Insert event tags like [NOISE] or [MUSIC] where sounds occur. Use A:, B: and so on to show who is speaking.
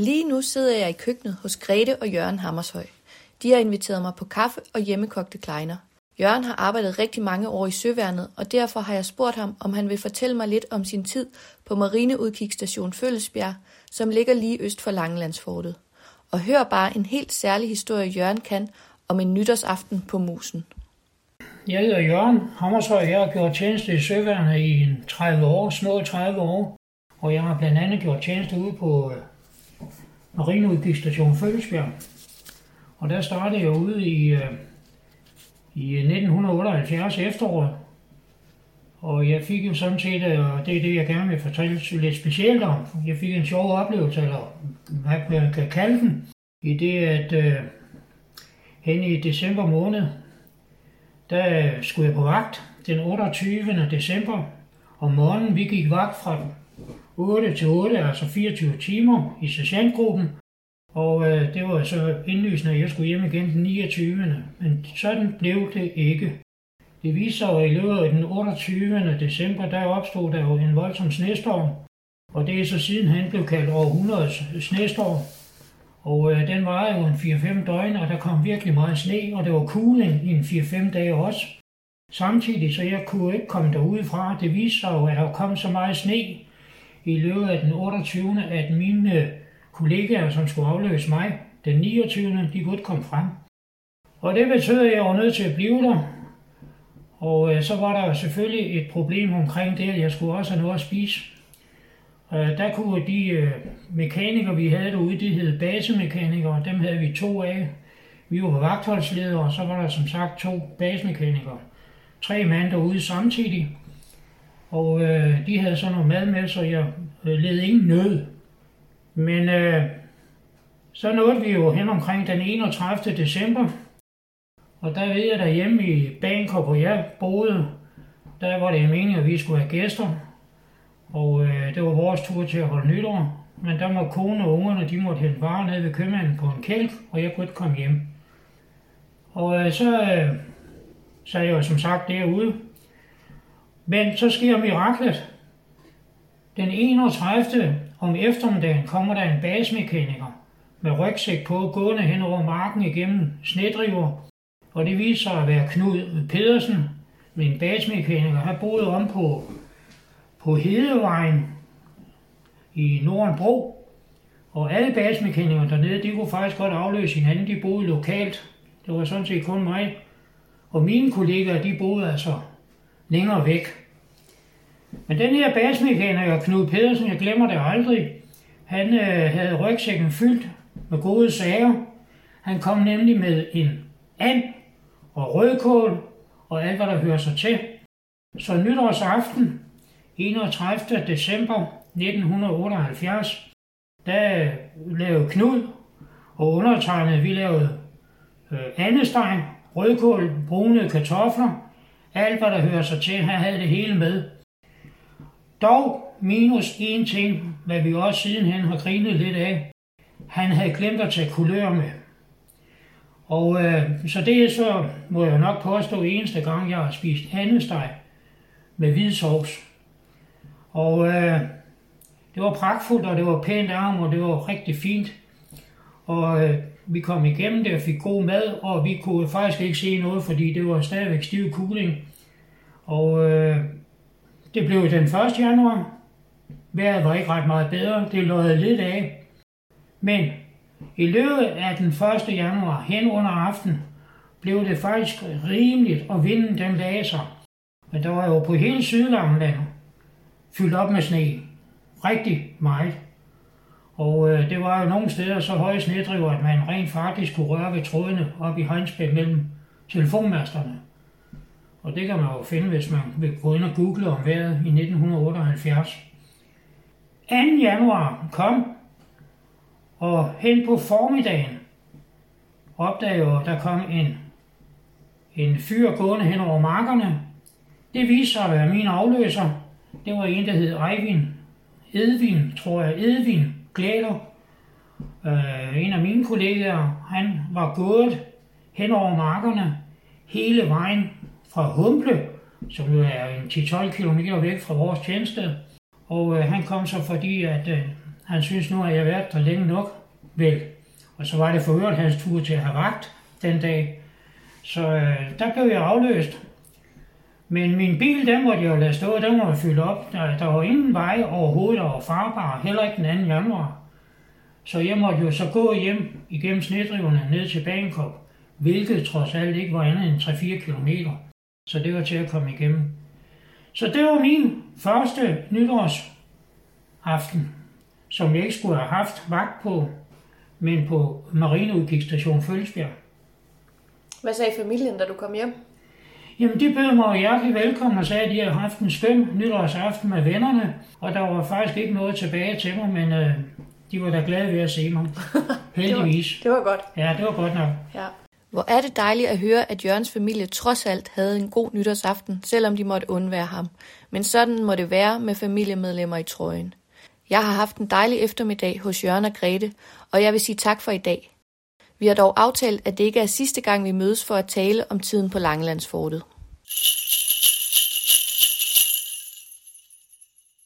A: Lige nu sidder jeg i køkkenet hos Grete og Jørgen Hammershøj. De har inviteret mig på kaffe og hjemmekogte kleiner. Jørgen har arbejdet rigtig mange år i Søværnet, og derfor har jeg spurgt ham, om han vil fortælle mig lidt om sin tid på Marineudkigstation Følgesbjerg, som ligger lige øst for Langelandsfortet. Og hør bare en helt særlig historie, Jørgen kan om en nytårsaften på Musen.
B: Jeg hedder Jørgen Hammershøj. Jeg har gjort tjeneste i Søværnet i 30 år, små 30 år. Og jeg har blandt andet gjort tjeneste ude på øh, Marineudgiftstation Følgesbjerg. Og der startede jeg ude i, øh, i 1978 efteråret. Og jeg fik jo sådan set, øh, og det er det, jeg gerne vil fortælle lidt specielt om. Jeg fik en sjov oplevelse, eller hvad man kan kalde den, i det, at øh, hen i december måned, der skulle jeg på vagt den 28. december om morgenen. Vi gik vagt fra 8 til 8, altså 24 timer i sergeantgruppen. Og øh, det var så indlysende, at jeg skulle hjem igen den 29. Men sådan blev det ikke. Det viste sig, at i løbet af den 28. december, der opstod der jo en voldsom snestorm. Og det er så siden han blev kaldt århundredets snestorm. Og øh, den var jo en 4-5 døgn, og der kom virkelig meget sne, og det var cooling i en 4-5 dage også. Samtidig så jeg kunne ikke komme derud fra. Det viste sig jo, at der kom så meget sne i løbet af den 28. at mine kollegaer, som skulle afløse mig, den 29. de kunne kom komme frem. Og det betød, at jeg var nødt til at blive der. Og øh, så var der selvfølgelig et problem omkring det, at jeg skulle også have noget at spise. Øh, der kunne de øh, mekanikere, vi havde derude, de hed basemekanikere, dem havde vi to af. Vi var vagtholdsledere, og så var der som sagt to basemekanikere. Tre mand derude samtidig. Og øh, de havde så noget mad med, så jeg øh, led ingen nød. Men øh, så nåede vi jo hen omkring den 31. december. Og der ved jeg derhjemme i Bangkok, hvor jeg boede, der var det meningen, at vi skulle have gæster. Og øh, det var vores tur til at holde nytår. Men der må kone og ungerne, de måtte hente varer ned ved købmanden på en kælk, og jeg kunne ikke komme hjem. Og øh, så øh, så jeg jo som sagt derude. Men så sker miraklet. Den 31. om eftermiddagen kommer der en basemekaniker med rygsæk på, gående hen over marken igennem snedriver. Og det viser sig at være Knud Pedersen, min basemekaniker. basmekaniker. Han boede om på på Hedevejen i Nordenbro. Og alle basmekanikere dernede, de kunne faktisk godt afløse hinanden. De boede lokalt. Det var sådan set kun mig. Og mine kollegaer, de boede altså længere væk. Men den her basmekaniker, Knud Pedersen, jeg glemmer det aldrig, han øh, havde rygsækken fyldt med gode sager. Han kom nemlig med en and og rødkål og alt, hvad der hører sig til. Så nytårsaften, 31. december 1978, der øh, lavede Knud og undertegnede, vi lavede øh, andesteg, rødkål, brune kartofler, alt hvad der hører sig til, han havde det hele med. Dog minus en ting, hvad vi også sidenhen har grinet lidt af. Han havde glemt at tage kulør med. Og øh, så det er så, må jeg nok påstå, eneste gang, jeg har spist andesteg med hvid sovs. Og øh, det var pragtfuldt, og det var pænt arm, og det var rigtig fint. Og øh, vi kom igennem det og fik god mad, og vi kunne faktisk ikke se noget, fordi det var stadigvæk stiv kugling. Og øh, det blev den 1. januar. Vejret var ikke ret meget bedre, det løjede lidt af. Men i løbet af den 1. januar hen under aften, blev det faktisk rimeligt, og vinden den lagde sig. Men der var jo på hele Sydlangeland fyldt op med sne. Rigtig meget. Og øh, det var jo nogle steder så høje snedriver, at man rent faktisk kunne røre ved trådene op i Heinsberg mellem telefonmasterne. Og det kan man jo finde, hvis man vil gå ind og google om vejret i 1978. 2. januar kom, og hen på formiddagen opdagede jeg, at der kom en, en fyr gående hen over markerne. Det viste sig at være min afløser, det var en, der hed Eivind Edvin, tror jeg, Edvin Glæder. Øh, en af mine kollegaer, han var gået hen over markerne hele vejen fra Humble, som jo er en 10-12 km væk fra vores tjeneste. Og øh, han kom så fordi, at øh, Han synes nu, at jeg har været der længe nok. Vel. Og så var det for øvrigt hans tur til at have vagt den dag. Så øh, der blev jeg afløst. Men min bil, den måtte jeg jo lade stå, den var fyldt op. Der, der var ingen vej overhovedet, og farbar, heller ikke den 2. januar. Så jeg måtte jo så gå hjem igennem snedriverne ned til Bangkok, hvilket trods alt ikke var andet end 3-4 kilometer. Så det var til at komme igennem. Så det var min første nytårsaften, som jeg ikke skulle have haft vagt på, men på Marineudkigstation Følsbjerg.
A: Hvad sagde familien, da du kom hjem?
B: Jamen, de bød mig hjertelig velkommen og sagde, at de havde haft en skøn nytårsaften med vennerne, og der var faktisk ikke noget tilbage til mig, men øh, de var da glade ved at se mig. [LAUGHS] Heldigvis.
A: Det var godt.
B: Ja, det var godt nok.
A: Ja. Hvor er det dejligt at høre, at Jørgens familie trods alt havde en god nytårsaften, selvom de måtte undvære ham. Men sådan må det være med familiemedlemmer i trøjen. Jeg har haft en dejlig eftermiddag hos Jørgen og Grete, og jeg vil sige tak for i dag. Vi har dog aftalt, at det ikke er sidste gang, vi mødes for at tale om tiden på Langelandsfortet.